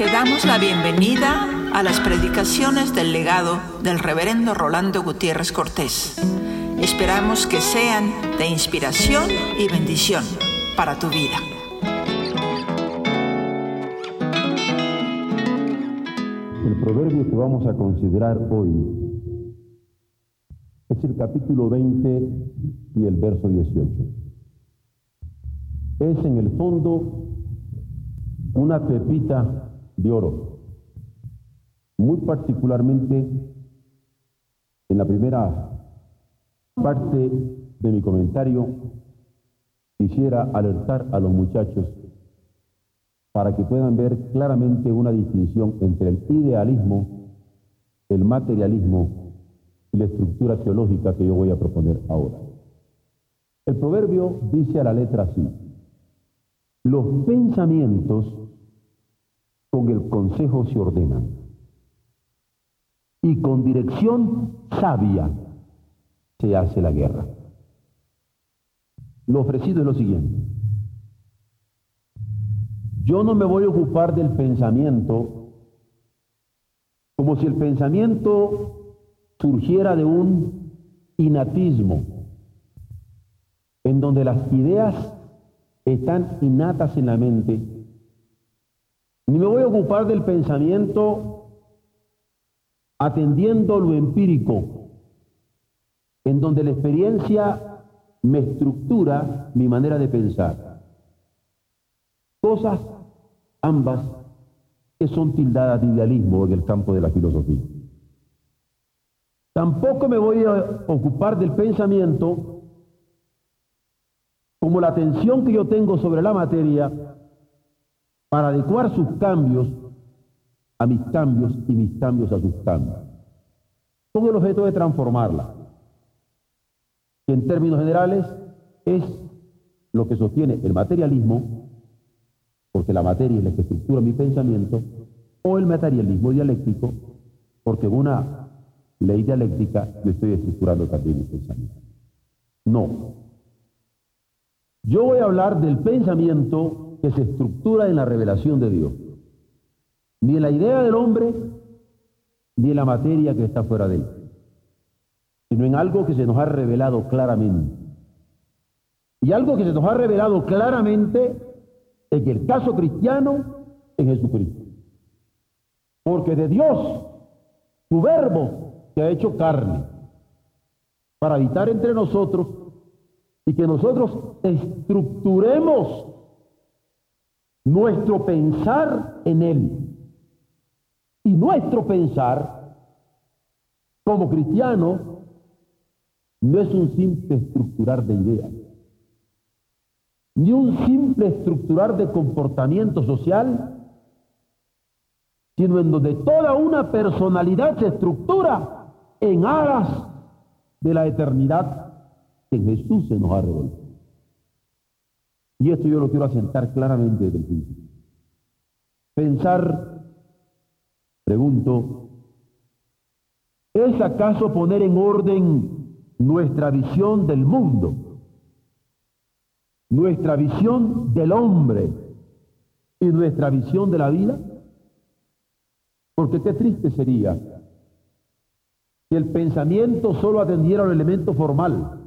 Te damos la bienvenida a las predicaciones del legado del reverendo Rolando Gutiérrez Cortés. Esperamos que sean de inspiración y bendición para tu vida. El proverbio que vamos a considerar hoy es el capítulo 20 y el verso 18. Es en el fondo una pepita de oro. Muy particularmente en la primera parte de mi comentario quisiera alertar a los muchachos para que puedan ver claramente una distinción entre el idealismo, el materialismo y la estructura teológica que yo voy a proponer ahora. El proverbio dice a la letra así, los pensamientos con el consejo se ordenan. Y con dirección sabia se hace la guerra. Lo ofrecido es lo siguiente. Yo no me voy a ocupar del pensamiento como si el pensamiento surgiera de un inatismo, en donde las ideas están innatas en la mente ni me voy a ocupar del pensamiento atendiendo lo empírico, en donde la experiencia me estructura mi manera de pensar. Cosas ambas que son tildadas de idealismo en el campo de la filosofía. Tampoco me voy a ocupar del pensamiento como la atención que yo tengo sobre la materia para adecuar sus cambios a mis cambios y mis cambios a sus cambios, con el objeto de transformarla, que en términos generales es lo que sostiene el materialismo, porque la materia es la que estructura mi pensamiento, o el materialismo dialéctico, porque en una ley dialéctica yo estoy estructurando también mi pensamiento. No. Yo voy a hablar del pensamiento que se estructura en la revelación de Dios. Ni en la idea del hombre, ni en la materia que está fuera de él, sino en algo que se nos ha revelado claramente. Y algo que se nos ha revelado claramente en el caso cristiano, en Jesucristo. Porque de Dios, su verbo se ha hecho carne para habitar entre nosotros y que nosotros estructuremos nuestro pensar en Él. Y nuestro pensar como cristiano no es un simple estructurar de ideas, ni un simple estructurar de comportamiento social, sino en donde toda una personalidad se estructura en aras de la eternidad que Jesús se nos ha revelado. Y esto yo lo quiero asentar claramente desde el principio. Pensar, pregunto, ¿es acaso poner en orden nuestra visión del mundo, nuestra visión del hombre y nuestra visión de la vida? Porque qué triste sería si el pensamiento solo atendiera al elemento formal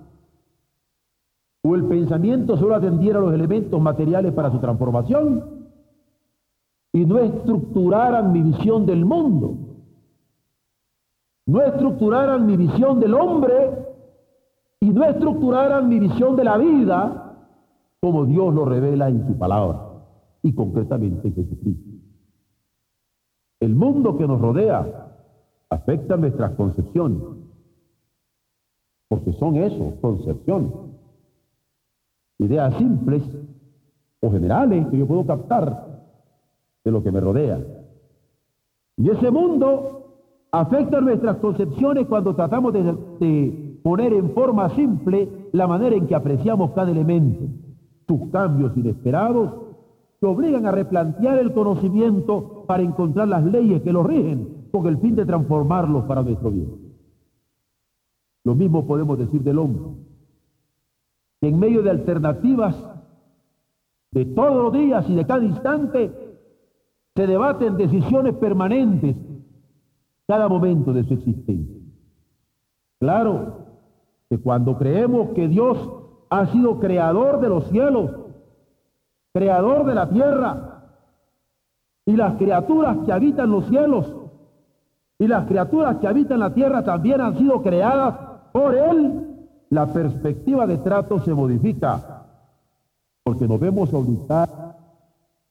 o el pensamiento solo atendiera a los elementos materiales para su transformación y no estructuraran mi visión del mundo, no estructuraran mi visión del hombre y no estructuraran mi visión de la vida como Dios lo revela en su palabra y concretamente en Jesucristo. El mundo que nos rodea afecta nuestras concepciones, porque son eso, concepciones ideas simples o generales que yo puedo captar de lo que me rodea. Y ese mundo afecta nuestras concepciones cuando tratamos de, poner en forma simple la manera en que apreciamos cada elemento. Sus cambios inesperados que obligan a replantear el conocimiento para encontrar las leyes que lo rigen con el fin de transformarlos para nuestro bien. Lo mismo podemos decir del hombre en medio de alternativas de todos los días y de cada instante, se debaten decisiones permanentes cada momento de su existencia. Claro que cuando creemos que Dios ha sido creador de los cielos, creador de la tierra, y las criaturas que habitan los cielos y las criaturas que habitan la tierra también han sido creadas por Él, la perspectiva de trato se modifica, porque nos vemos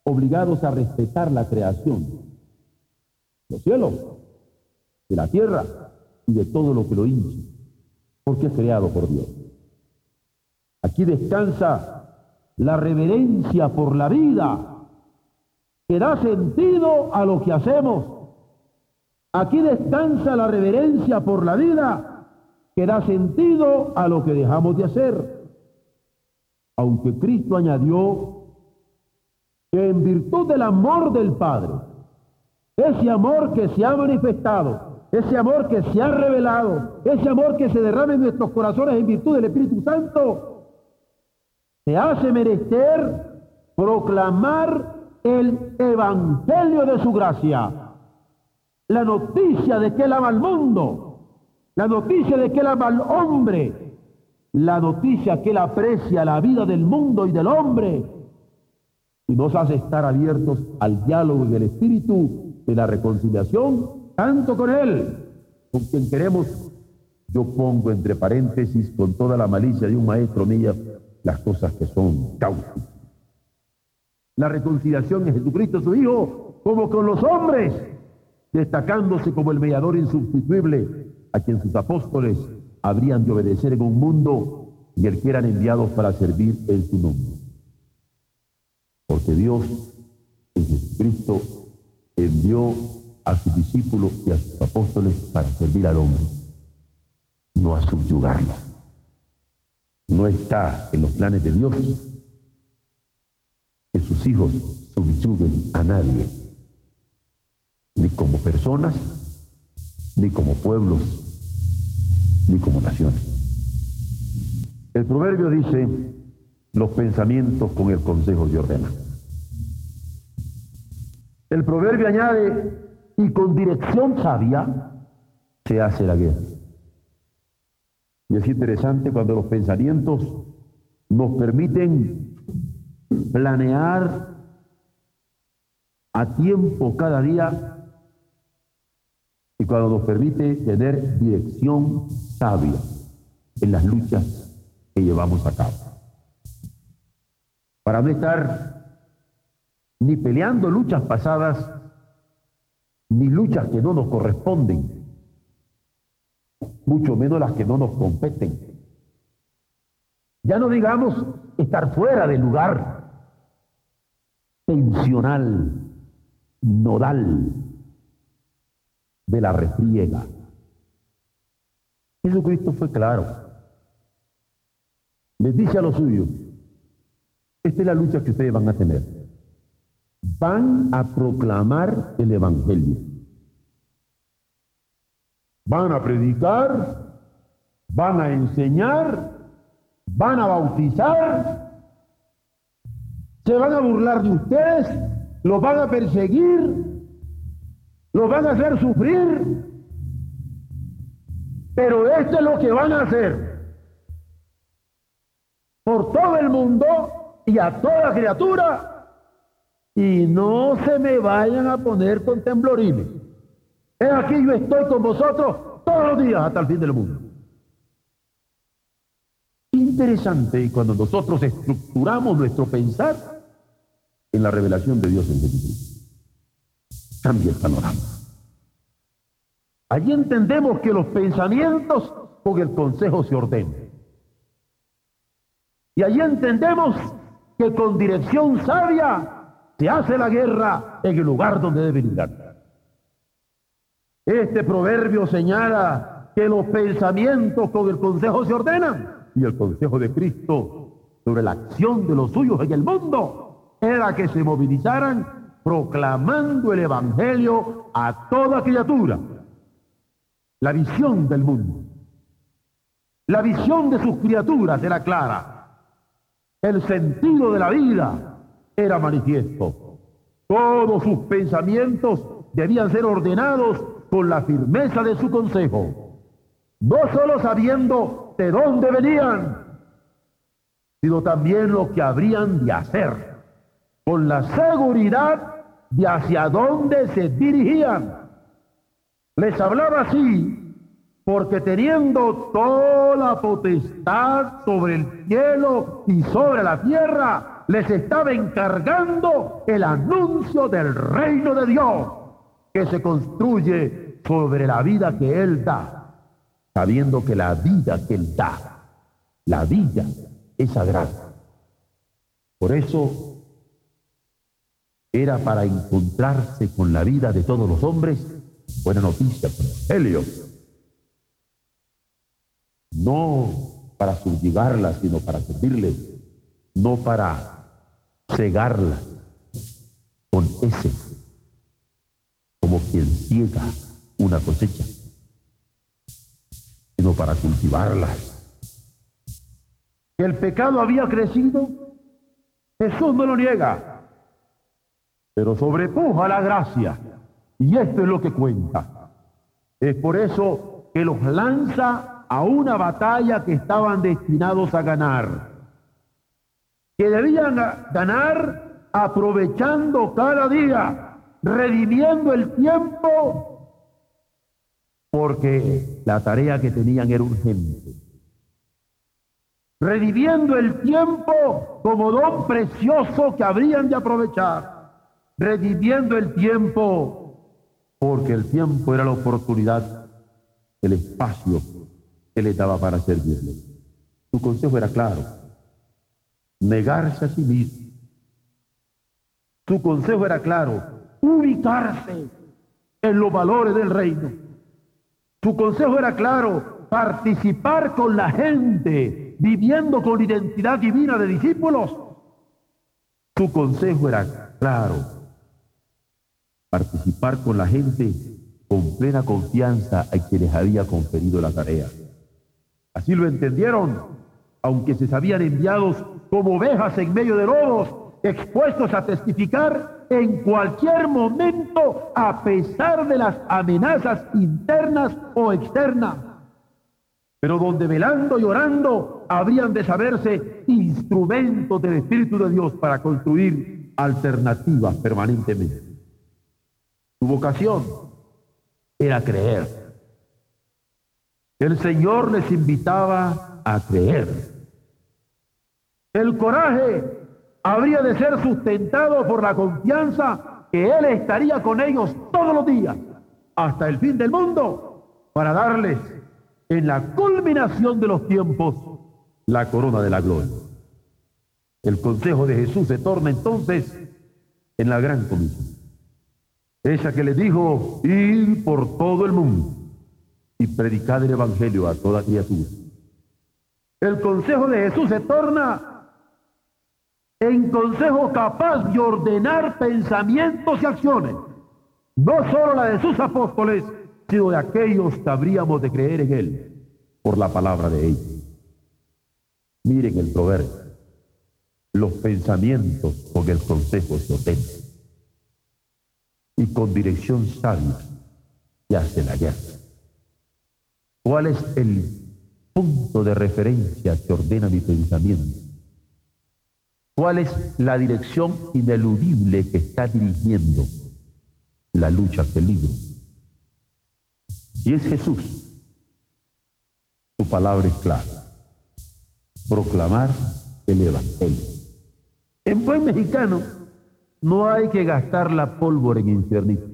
obligados a respetar la creación, los cielos, de la tierra y de todo lo que lo hinche, porque es creado por Dios. Aquí descansa la reverencia por la vida, que da sentido a lo que hacemos. Aquí descansa la reverencia por la vida, que da sentido a lo que dejamos de hacer. Aunque Cristo añadió que en virtud del amor del Padre, ese amor que se ha manifestado, ese amor que se ha revelado, ese amor que se derrama en nuestros corazones en virtud del Espíritu Santo, se hace merecer proclamar el evangelio de su gracia, la noticia de que él ama al mundo, la noticia de que él ama al hombre, la noticia que él aprecia la vida del mundo y del hombre, y nos hace estar abiertos al diálogo del Espíritu de la reconciliación, tanto con Él, con quien queremos. Yo pongo entre paréntesis con toda la malicia de un maestro mío las cosas que son cáuticas. La reconciliación en Jesucristo su Hijo, como con los hombres, destacándose como el mediador insustituible a quien sus apóstoles habrían de obedecer en un mundo y el que eran enviados para servir en su nombre. Porque Dios en Jesucristo envió a sus discípulos y a sus apóstoles para servir al hombre, no a subyugarlo. No está en los planes de Dios que sus hijos subyuguen a nadie, ni como personas, ni como pueblos, ni como naciones. El proverbio dice, los pensamientos con el consejo de ordena. El proverbio añade, y con dirección sabia se hace la guerra. Y es interesante cuando los pensamientos nos permiten planear a tiempo cada día y cuando nos permite tener dirección sabia en las luchas que llevamos a cabo. Para no estar ni peleando luchas pasadas, ni luchas que no nos corresponden, mucho menos las que no nos competen. Ya no digamos estar fuera del lugar tensional, nodal de la refriega. Jesucristo fue claro. Les dice a los suyos, esta es la lucha que ustedes van a tener. Van a proclamar el Evangelio. Van a predicar, van a enseñar, van a bautizar, se van a burlar de ustedes, los van a perseguir, los van a hacer sufrir, pero esto es lo que van a hacer por todo el mundo y a toda criatura y no se me vayan a poner con temblorines. Es aquí yo estoy con vosotros todos los días hasta el fin del mundo. Interesante cuando nosotros estructuramos nuestro pensar en la revelación de Dios en Jesucristo. Cambia el panorama. Allí entendemos que los pensamientos con el consejo se ordenan. Y allí entendemos que con dirección sabia se hace la guerra en el lugar donde debe lugar. Este proverbio señala que los pensamientos con el consejo se ordenan y el consejo de Cristo sobre la acción de los suyos en el mundo era que se movilizaran proclamando el Evangelio a toda criatura. La visión del mundo, la visión de sus criaturas era clara, el sentido de la vida era manifiesto. Todos sus pensamientos debían ser ordenados con la firmeza de su consejo, no solo sabiendo de dónde venían, sino también lo que habrían de hacer, con la seguridad de hacia dónde se dirigían. Les hablaba así porque teniendo toda la potestad sobre el cielo y sobre la tierra, les estaba encargando el anuncio del reino de Dios, que se construye sobre la vida que Él da, sabiendo que la vida que Él da, la vida es sagrada. Por eso era para encontrarse con la vida de todos los hombres, buena noticia, Evangelio no para subyugarla, sino para servirle, no para cegarla con ese, como quien ciega una cosecha, sino para cultivarla. El pecado había crecido, Jesús no lo niega, pero sobrepuja la gracia, y esto es lo que cuenta. Es por eso que los lanza a una batalla que estaban destinados a ganar, que debían ganar aprovechando cada día, redimiendo el tiempo, porque la tarea que tenían era urgente. Redimiendo el tiempo como don precioso que habrían de aprovechar. Redimiendo el tiempo porque el tiempo era la oportunidad, el espacio que le daba para servirle. Su consejo era claro, negarse a sí mismo. Su consejo era claro, ubicarse en los valores del reino. Su consejo era claro, participar con la gente, viviendo con identidad divina de discípulos. Su consejo era claro, participar con la gente con plena confianza a quienes había conferido la tarea. Así lo entendieron, aunque se sabían enviados como ovejas en medio de lobos, expuestos a testificar en cualquier momento a pesar de las amenazas internas o externas. Pero donde velando y orando habrían de saberse instrumentos del Espíritu de Dios para construir alternativas permanentemente. Su vocación era creer el Señor les invitaba a creer. El coraje habría de ser sustentado por la confianza que Él estaría con ellos todos los días, hasta el fin del mundo, para darles en la culminación de los tiempos la corona de la gloria. El consejo de Jesús se torna entonces en la gran comisión. Esa que le dijo, ir por todo el mundo y predicad el Evangelio a toda criatura. El consejo de Jesús se torna en consejo capaz de ordenar pensamientos y acciones, no solo la de sus apóstoles, sino de aquellos que habríamos de creer en Él por la palabra de ellos. Miren el proverbio, los pensamientos con el consejo se y con dirección sabia se hace la guerra. ¿Cuál es el punto de referencia que ordena mi pensamiento? ¿Cuál es la dirección ineludible que está dirigiendo la lucha peligro? Y es Jesús. Su palabra es clara. Proclamar el Evangelio. En buen mexicano, no hay que gastar la pólvora en infiernito.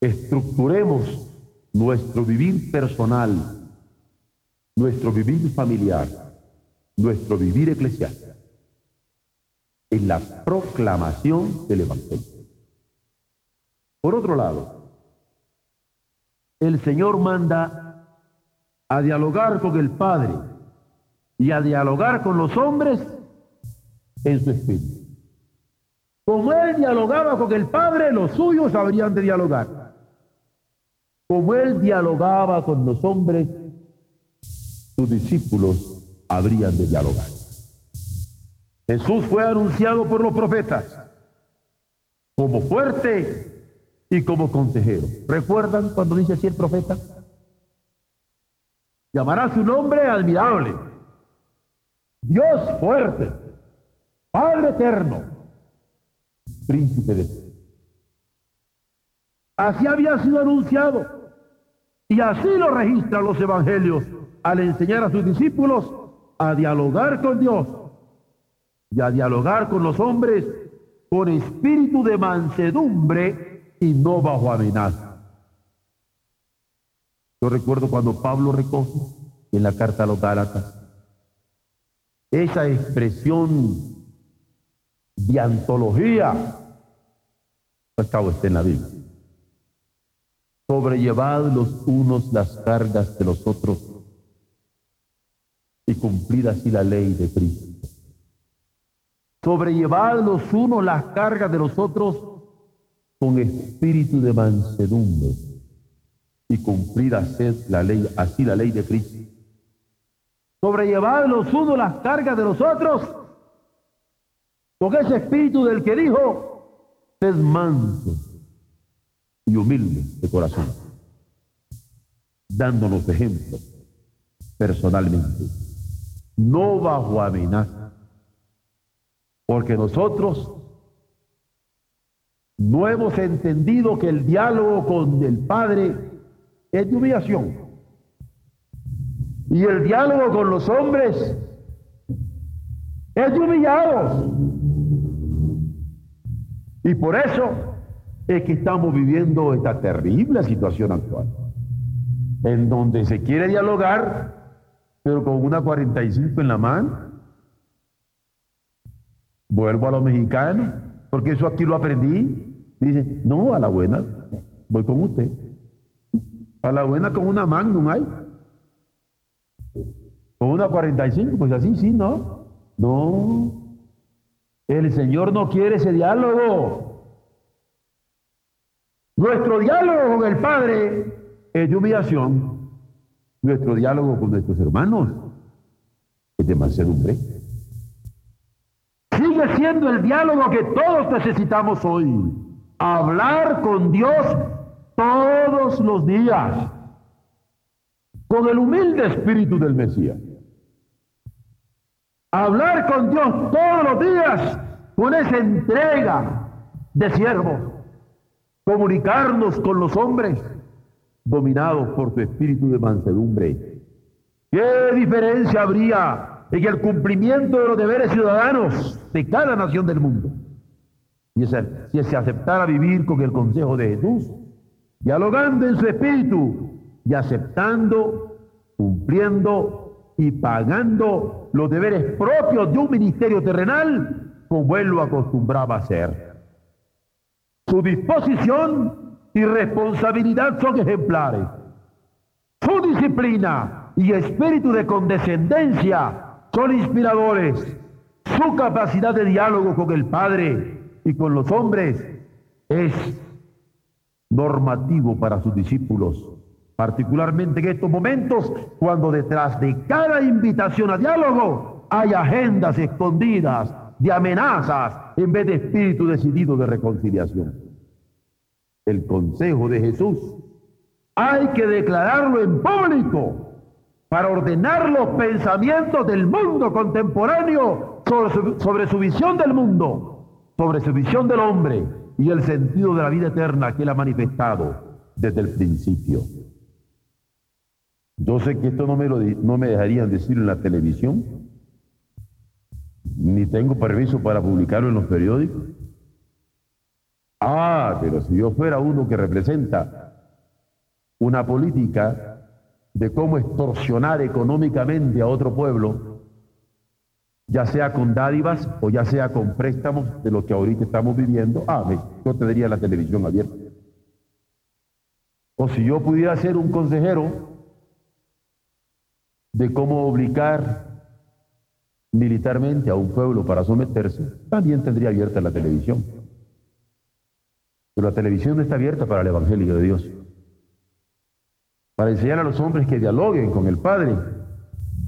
Estructuremos nuestro vivir personal, nuestro vivir familiar, nuestro vivir eclesial, en la proclamación del Evangelio. Por otro lado, el Señor manda a dialogar con el Padre y a dialogar con los hombres en su espíritu. Como Él dialogaba con el Padre, los suyos habrían de dialogar. Como él dialogaba con los hombres, sus discípulos habrían de dialogar. Jesús fue anunciado por los profetas como fuerte y como consejero. ¿Recuerdan cuando dice así el profeta? Llamará su nombre admirable, Dios fuerte, Padre eterno, príncipe de Así había sido anunciado y así lo registran los evangelios al enseñar a sus discípulos a dialogar con Dios y a dialogar con los hombres con espíritu de mansedumbre y no bajo amenaza. Yo recuerdo cuando Pablo recoge en la carta a los Gálatas esa expresión de antología, acabo está en la Biblia. Sobrellevad los unos las cargas de los otros y cumplid así la ley de Cristo. Sobrellevad los unos las cargas de los otros con espíritu de mansedumbre y cumplid así la ley, así la ley de Cristo. Sobrellevad los unos las cargas de los otros con ese espíritu del que dijo, sed manso y humilde de corazón, dándonos ejemplo personalmente, no bajo amenaza, porque nosotros no hemos entendido que el diálogo con el Padre es de humillación. Y el diálogo con los hombres es de humillados. Y por eso es que estamos viviendo esta terrible situación actual, en donde se quiere dialogar, pero con una 45 en la mano. Vuelvo a los mexicanos, porque eso aquí lo aprendí. Dice, no, a la buena, voy con usted. A la buena con una Magnum hay. Con una 45, pues así sí, ¿no? No. El Señor no quiere ese diálogo. Nuestro diálogo con el Padre es de humillación. Nuestro diálogo con nuestros hermanos es de mansedumbre. Sigue siendo el diálogo que todos necesitamos hoy. Hablar con Dios todos los días. Con el humilde espíritu del Mesías. Hablar con Dios todos los días con esa entrega de siervo comunicarnos con los hombres dominados por su espíritu de mansedumbre. ¿Qué diferencia habría en el cumplimiento de los deberes ciudadanos de cada nación del mundo? Y si se aceptara vivir con el consejo de Jesús, dialogando en su espíritu y aceptando, cumpliendo y pagando los deberes propios de un ministerio terrenal como él lo acostumbraba a hacer. Su disposición y responsabilidad son ejemplares. Su disciplina y espíritu de condescendencia son inspiradores. Su capacidad de diálogo con el Padre y con los hombres es normativo para sus discípulos, particularmente en estos momentos cuando detrás de cada invitación a diálogo hay agendas escondidas de amenazas en vez de espíritu decidido de reconciliación. El consejo de Jesús hay que declararlo en público para ordenar los pensamientos del mundo contemporáneo sobre su, sobre su, visión del mundo, sobre su visión del hombre y el sentido de la vida eterna que él ha manifestado desde el principio. Yo sé que esto no me, lo, no me dejarían decir en la televisión, ni tengo permiso para publicarlo en los periódicos. Ah, pero si yo fuera uno que representa una política de cómo extorsionar económicamente a otro pueblo, ya sea con dádivas o ya sea con préstamos de lo que ahorita estamos viviendo, ah, yo tendría la televisión abierta. O si yo pudiera ser un consejero de cómo obligar militarmente a un pueblo para someterse, también tendría abierta la televisión. Pero la televisión no está abierta para el Evangelio de Dios. Para enseñar a los hombres que dialoguen con el Padre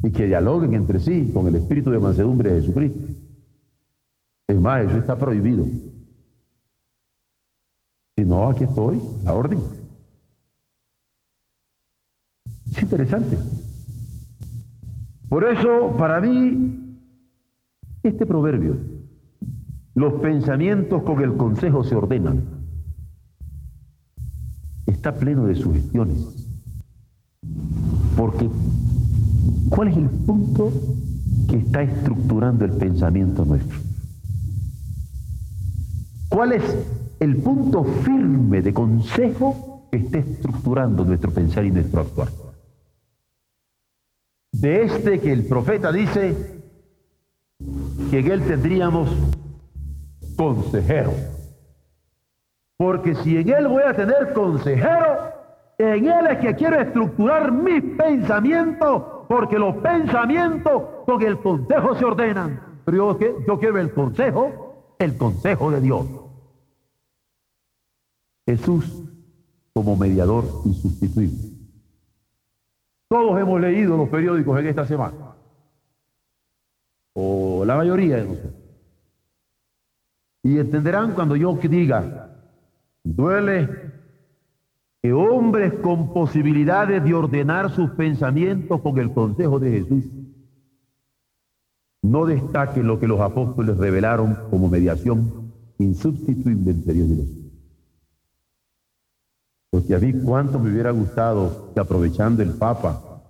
y que dialoguen entre sí con el espíritu de mansedumbre de Jesucristo. Es más, eso está prohibido. No, aquí estoy, la orden. Es interesante. Por eso, para mí, este proverbio, los pensamientos con el consejo se ordenan, está pleno de sugestiones. Porque, ¿cuál es el punto que está estructurando el pensamiento nuestro? ¿Cuál es el punto firme de consejo que está estructurando nuestro pensar y nuestro actuar? De este que el profeta dice que en él tendríamos consejero. Porque si en él voy a tener consejero, en él es que quiero estructurar mis pensamientos, porque los pensamientos con el consejo se ordenan. Pero yo, yo quiero el consejo, el consejo de Dios. Jesús como mediador insustituible. Todos hemos leído los periódicos en esta semana, o la mayoría de nosotros. Y entenderán cuando yo diga, duele que hombres con posibilidades de ordenar sus pensamientos con el consejo de Jesús no destaquen lo que los apóstoles revelaron como mediación insubstituible entre Dios y los porque a mí cuánto me hubiera gustado que aprovechando el Papa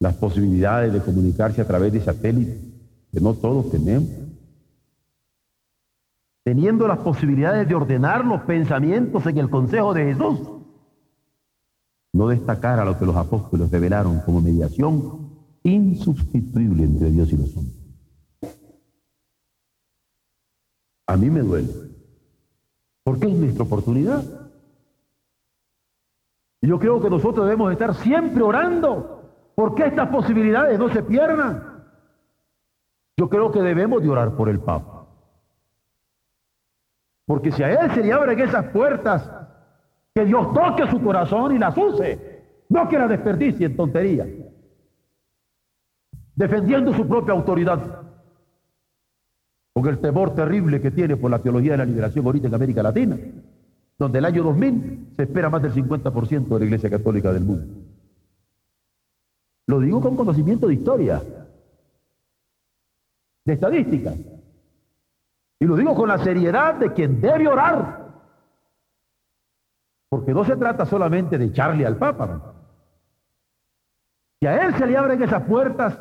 las posibilidades de comunicarse a través de satélites, que no todos tenemos, teniendo las posibilidades de ordenar los pensamientos en el consejo de Jesús, no destacar a lo que los apóstoles revelaron como mediación insustituible entre Dios y los hombres. A mí me duele porque es nuestra oportunidad. Y yo creo que nosotros debemos estar siempre orando porque estas posibilidades no se pierdan. Yo creo que debemos de orar por el Papa. Porque si a él se le abren esas puertas, que Dios toque su corazón y las use, no que las desperdicie en tontería, defendiendo su propia autoridad con el temor terrible que tiene por la teología de la liberación ahorita en América Latina, donde el año 2000 se espera más del 50% de la Iglesia Católica del mundo. Lo digo con conocimiento de historia, de estadísticas, y lo digo con la seriedad de quien debe orar, porque no se trata solamente de echarle al Papa. Si a él se le abren esas puertas,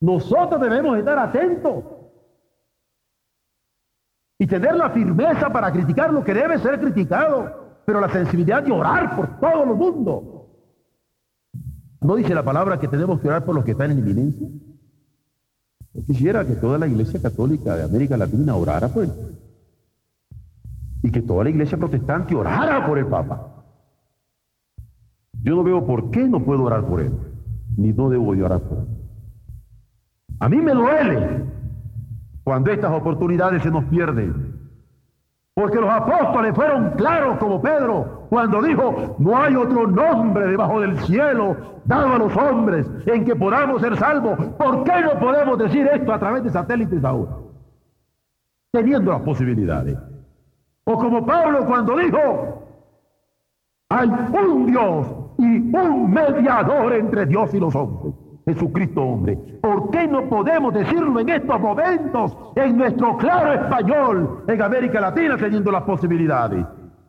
nosotros debemos estar atentos y tener la firmeza para criticar lo que debe ser criticado, pero la sensibilidad de orar por todo el mundo. ¿No dice la palabra que tenemos que orar por los que están en inminencia? Yo quisiera que toda la iglesia católica de América Latina orara por él. Y que toda la iglesia protestante orara por el Papa. Yo no veo por qué no puedo orar por él, ni no debo orar por él. A mí me duele cuando estas oportunidades se nos pierden. Porque los apóstoles fueron claros como Pedro cuando dijo, no hay otro nombre debajo del cielo dado a los hombres en que podamos ser salvos. ¿Por qué no podemos decir esto a través de satélites ahora? Teniendo las posibilidades. O como Pablo cuando dijo, hay un Dios y un mediador entre Dios y los hombres. Jesucristo hombre. ¿Por qué no podemos decirlo en estos momentos, en nuestro claro español, en América Latina, teniendo las posibilidades?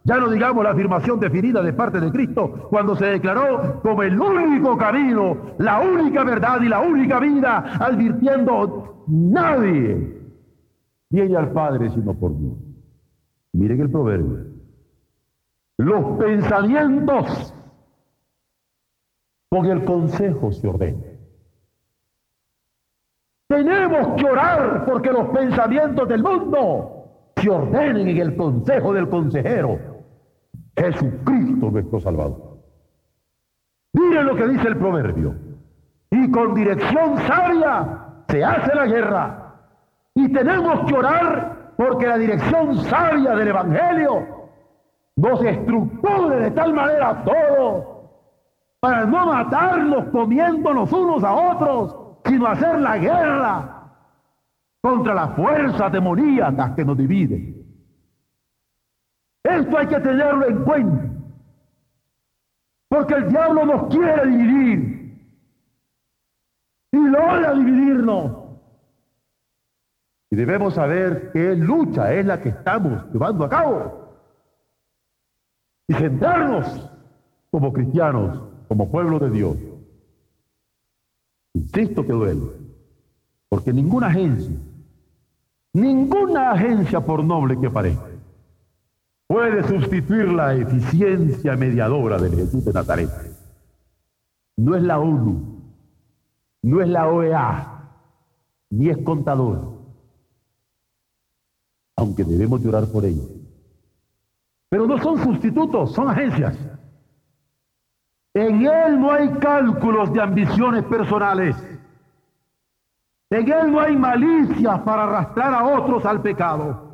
Ya no digamos la afirmación definida de parte de Cristo cuando se declaró como el único camino, la única verdad y la única vida, advirtiendo nadie viene al Padre sino por mí. Miren el proverbio. Los pensamientos con el consejo se ordenan. Tenemos que orar porque los pensamientos del mundo se ordenen en el consejo del consejero, Jesucristo nuestro Salvador. Miren lo que dice el proverbio. Y con dirección sabia se hace la guerra. Y tenemos que orar porque la dirección sabia del Evangelio nos estructure de tal manera todo para no matarnos comiéndonos unos a otros sino hacer la guerra contra las fuerzas demoníacas que nos dividen. Esto hay que tenerlo en cuenta. Porque el diablo nos quiere dividir. Y logra dividirnos. Y debemos saber qué lucha es la que estamos llevando a cabo. Y centrarnos como cristianos, como pueblo de Dios. Insisto que duele. Porque ninguna agencia, ninguna agencia por noble que parezca, puede sustituir la eficiencia mediadora del Jesús de Nazaret. No es la ONU, no es la OEA, ni es contador, aunque debemos llorar por ello. Pero no son sustitutos, son agencias. En él no hay cálculos de ambiciones personales. En él no hay malicia para arrastrar a otros al pecado.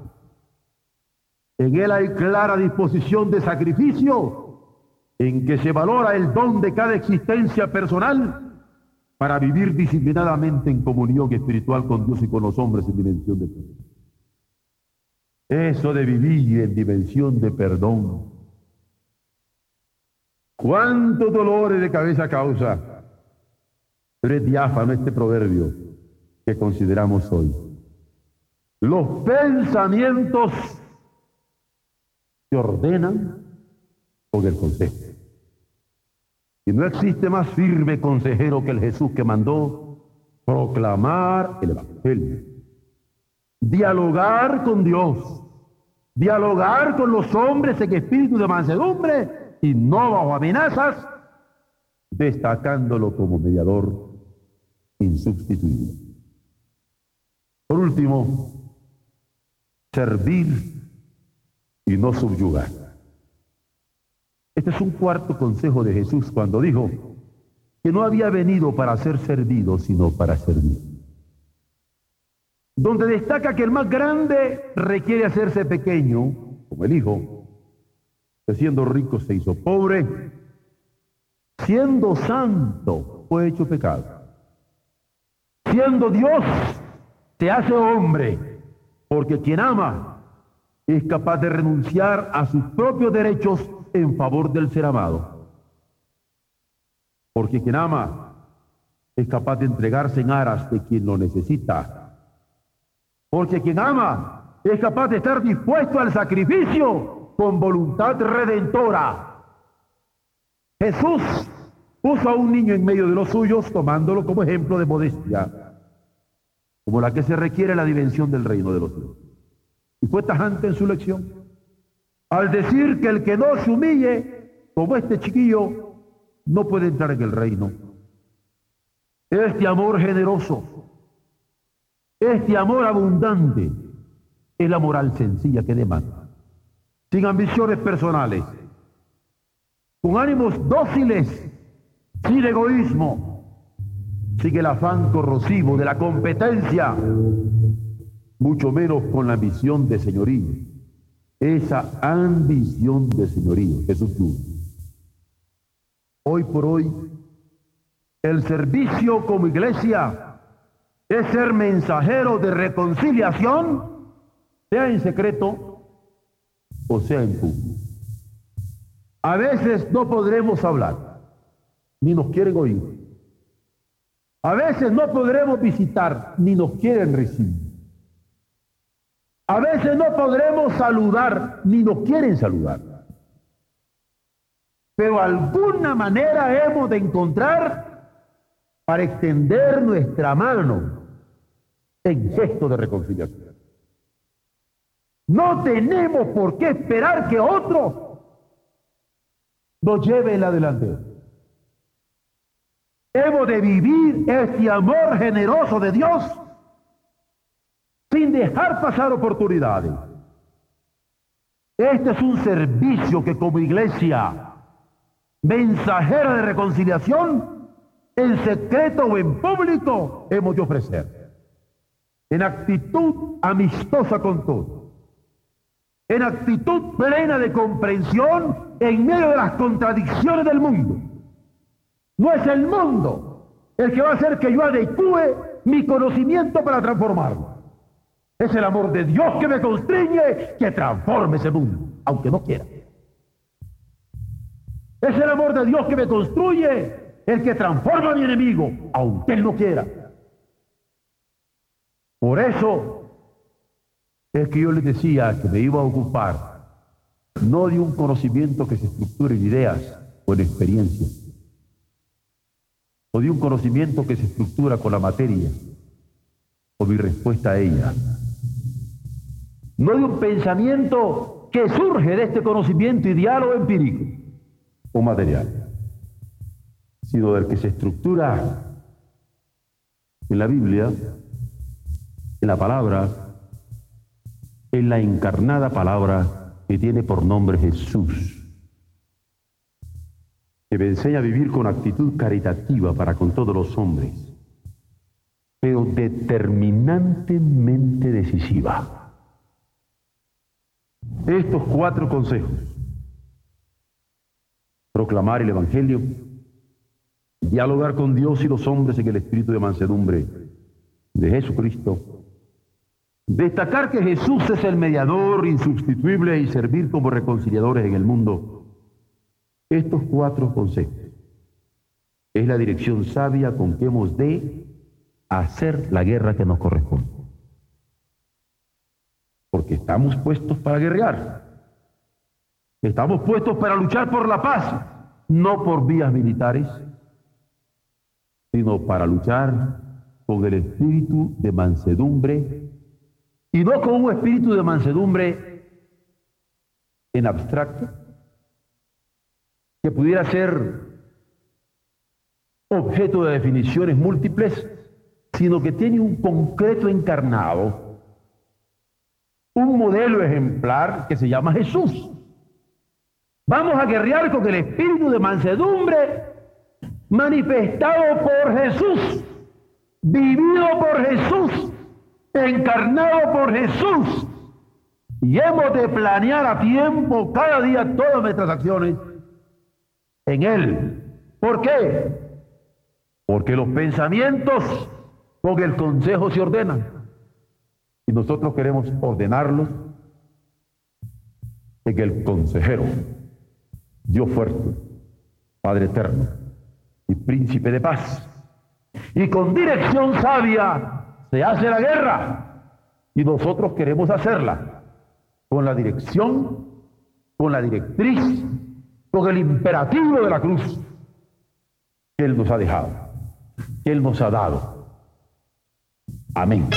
En él hay clara disposición de sacrificio en que se valora el don de cada existencia personal para vivir disciplinadamente en comunión espiritual con Dios y con los hombres en dimensión de perdón. Eso de vivir en dimensión de perdón. ¿Cuántos dolores de cabeza causa? Pero es diáfano este proverbio que consideramos hoy. Los pensamientos se ordenan con el consejo. Y no existe más firme consejero que el Jesús que mandó proclamar el Evangelio, dialogar con Dios, dialogar con los hombres en espíritu de mansedumbre y no bajo amenazas, destacándolo como mediador insubstituible. Por último, servir y no subyugar. Este es un cuarto consejo de Jesús cuando dijo que no había venido para ser servido, sino para servir. Donde destaca que el más grande requiere hacerse pequeño, como el Hijo, siendo rico se hizo pobre, siendo santo fue hecho pecado. Siendo Dios, se hace hombre, porque quien ama es capaz de renunciar a sus propios derechos en favor del ser amado. Porque quien ama es capaz de entregarse en aras de quien lo necesita. Porque quien ama es capaz de estar dispuesto al sacrificio con voluntad redentora. Jesús puso a un niño en medio de los suyos tomándolo como ejemplo de modestia, como la que se requiere la dimensión del reino de los cielos. Y fue tajante en su lección. Al decir que el que no se humille, como este chiquillo, no puede entrar en el reino. Este amor generoso, este amor abundante, es la moral sencilla que demanda. Sin ambiciones personales, con ánimos dóciles, sin egoísmo, sin el afán corrosivo de la competencia mucho menos con la ambición de señorío. Esa ambición de señorío, Jesús tuvo. Hoy por hoy, el servicio como iglesia es ser mensajero de reconciliación, sea en secreto o sea en público. A veces no podremos hablar, ni nos quieren oír. A veces no podremos visitar, ni nos quieren recibir. A veces no podremos saludar, ni nos quieren saludar. Pero alguna manera hemos de encontrar para extender nuestra mano en gesto de reconciliación. No tenemos por qué esperar que otro nos lleve en la. Hemos de vivir este amor generoso de Dios sin dejar pasar oportunidades. Este es un servicio que como iglesia, mensajera de reconciliación, en secreto o en público, hemos de ofrecer. En actitud amistosa con todos. En actitud plena de comprensión en medio de las contradicciones del mundo. No es el mundo el que va a hacer que yo adecue mi conocimiento para transformarlo. Es el amor de Dios que me constriñe que transforme ese mundo. aunque no quiera. Es el amor de Dios que me construye, el que transforma a mi enemigo, aunque él no quiera. Por eso es que yo les decía que me iba a ocupar no de un conocimiento que se estructure en ideas o en experiencias, o de un conocimiento que se estructura con la materia, o mi respuesta a ella. No de un pensamiento que surge de este conocimiento ideal o empírico o material, sino del que se estructura en la Biblia, en la palabra, en la encarnada palabra que tiene por nombre Jesús que me enseña a vivir con actitud caritativa para con todos los hombres, pero determinantemente decisiva. Estos cuatro consejos, proclamar el Evangelio, dialogar con Dios y los hombres en el espíritu de mansedumbre de Jesucristo, destacar que Jesús es el mediador insustituible y servir como reconciliadores en el mundo, estos cuatro consejos es la dirección sabia con que hemos de hacer la guerra que nos corresponde. Porque estamos puestos para guerrear. Estamos puestos para luchar por la paz, no por vías militares, sino para luchar con el espíritu de mansedumbre y no con un espíritu de mansedumbre en abstracto, que pudiera ser objeto de definiciones múltiples, sino que tiene un concreto encarnado, un modelo ejemplar que se llama Jesús. Vamos a guerrear con el espíritu de mansedumbre manifestado por Jesús, vivido por Jesús, encarnado por Jesús. Y hemos de planear a tiempo cada día todas nuestras acciones en Él. ¿Por qué? Porque los pensamientos con el consejo se ordenan. Y nosotros queremos ordenarlos en el consejero, Dios fuerte, Padre eterno y príncipe de paz. Y con dirección sabia se hace la guerra. Y nosotros queremos hacerla con la dirección, con la directriz con el imperativo de la cruz que Él nos ha dejado, que Él nos ha dado. Amén.